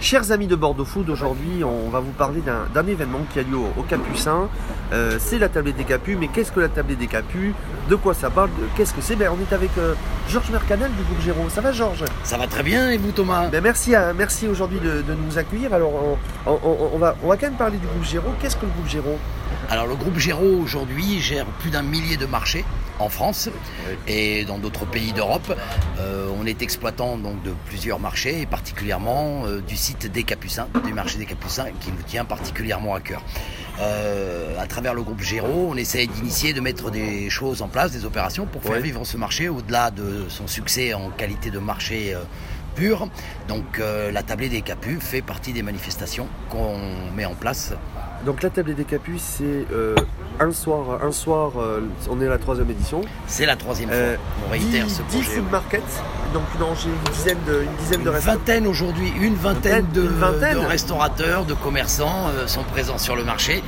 Chers amis de Bordeaux Food, aujourd'hui on va vous parler d'un événement qui a lieu au, au Capucin. Euh, c'est la tablée des Capus, mais qu'est-ce que la tablée des Capus? De quoi ça parle? Qu'est-ce que c'est? Ben, On est avec euh, Georges Mercanel du groupe Géraud. Ça va Georges? Ça va très bien et vous Thomas? Ben, Merci, à- merci aujourd'hui de, de nous accueillir. Alors on, on- on- on va, on va quand même parler du groupe Géraud. Qu'est-ce que le groupe Géraud? Alors le groupe Géraud aujourd'hui gère plus d'un millier de marchés en France et dans d'autres pays d'Europe. Euh, on est exploitant donc de plusieurs marchés et particulièrement euh, du site des Capucins, du marché des Capucins qui nous tient particulièrement à cœur. Euh, à travers le groupe Géraud, on essaye d'initier, de mettre des choses en place, des opérations pour faire Ouais. vivre ce marché au-delà de son succès en qualité de marché Donc euh, la tablée des Capus fait partie des manifestations qu'on met en place Donc la tablée des Capus, c'est euh, un soir, un soir. euh, on est à la troisième édition. C'est la troisième fois. On réitère 10, ce 10 projet. food oui. markets, donc une dizaine de, une dizaine de Une restaurants. vingtaine aujourd'hui, une vingtaine, Une de, vingtaine de restaurateurs, de commerçants sont présents sur le marché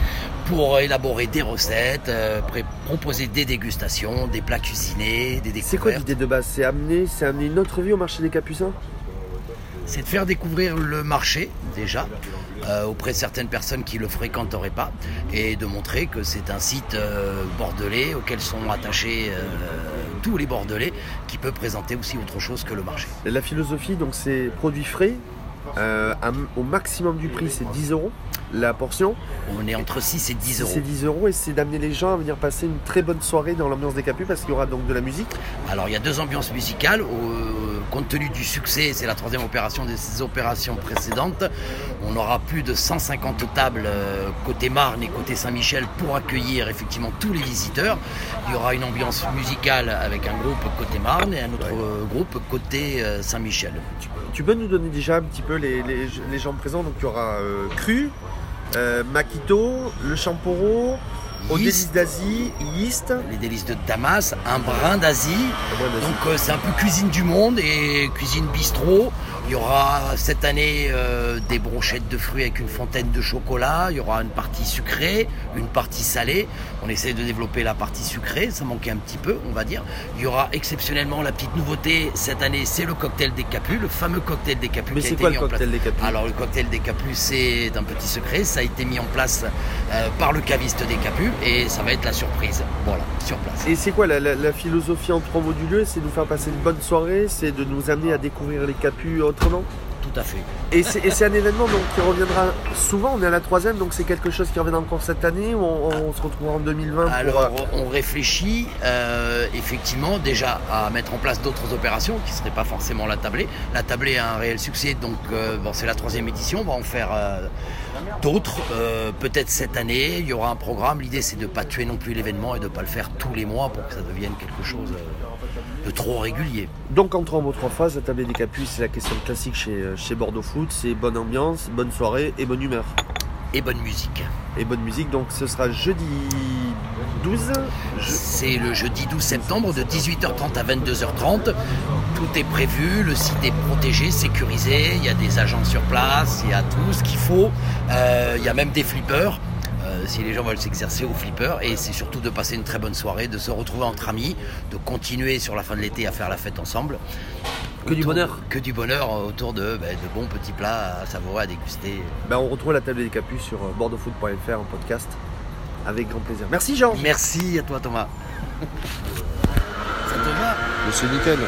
pour élaborer des recettes, euh, proposer des dégustations, des plats cuisinés, des C'est quoi découvertes. l'idée de base? C'est amener, c'est amener une autre vie au marché des Capucins? C'est de faire découvrir le marché déjà euh, auprès de certaines personnes qui le fréquenteraient pas et de montrer que c'est un site euh, bordelais auquel sont attachés euh, tous les bordelais qui peut présenter aussi autre chose que le marché. La philosophie, donc c'est produits frais. à- au maximum du prix, c'est 10 euros la portion. On est entre 6 et 10 euros. C'est 10 euros et c'est d'amener les gens à venir passer une très bonne soirée dans l'ambiance des Capus parce qu'il y aura donc de la musique. Alors il y a deux ambiances musicales. Au- compte tenu du succès, c'est la troisième opération de ces opérations précédentes. On aura plus de 150 tables euh, côté Marne et côté Saint-Michel pour accueillir effectivement tous les visiteurs. Il y aura une ambiance musicale avec un groupe côté Marne et un autre euh, groupe côté euh, Saint-Michel. Tu peux nous donner déjà un petit peu les, les- les gens présents? Donc il y aura euh, Cru, euh, Makito, le Champoro, au Yeast. délice d'Asie, Yeast. Les délices de Damas, un brin d'Asie. Donc euh, c'est un peu cuisine du monde et cuisine bistrot. Il y aura cette année euh, des brochettes de fruits avec une fontaine de chocolat. Il y aura une partie sucrée, une partie salée. On essaie de développer la partie sucrée, ça manquait un petit peu, on va dire. Il y aura exceptionnellement la petite nouveauté cette année, c'est le cocktail des Capus, le fameux cocktail des Capus Mais c'est quoi le cocktail des Capus? Alors le cocktail des Capus, c'est un petit secret. Ça a été mis en place euh, par le caviste des Capus et ça va être la surprise. Voilà, sur place. Et c'est quoi la, la- la philosophie en trois mots du lieu? C'est de nous faire passer une bonne soirée, c'est de nous amener à découvrir les Capus Tout à fait. Et c'est un événement donc, qui reviendra souvent, on est à la troisième, donc c'est quelque chose qui revient encore cette année ou on, on se retrouvera en 2020 pour, Alors, euh, on réfléchit euh, effectivement déjà à mettre en place d'autres opérations qui ne seraient pas forcément la tablée. La tablée a un réel succès, donc euh, bon, c'est la troisième édition. On va en faire euh, d'autres. Peut-être cette année, il y aura un programme. L'idée, c'est de ne pas tuer non plus l'événement et de ne pas le faire tous les mois pour que ça devienne quelque chose de trop régulier. Donc en trois mots, trois phrases, la tablée des Capus, c'est la question classique chez, chez Bordeaux Foot, c'est bonne ambiance, bonne soirée et bonne humeur. Et bonne musique. Et bonne musique, donc ce sera jeudi 12. Je- C'est le jeudi 12 septembre de 18h30 à 22h30. Tout est prévu, le site est protégé, sécurisé, il y a des agents sur place, il y a tout ce qu'il faut. Euh, il y a même des flippers. euh, si les gens veulent s'exercer au flipper et c'est surtout de passer une très bonne soirée, de se retrouver entre amis, de continuer sur la fin de l'été à faire la fête ensemble. Que du bonheur. Que du bonheur euh, autour de, ben, de bons petits plats à savourer, à déguster. Ben, on retrouve la tablée des Capus sur euh, bordeauxfoot.fr en podcast. Avec grand plaisir. Merci Jean. Merci à toi Thomas. Ça te va c'est nickel.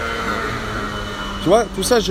Tu vois, tout ça, je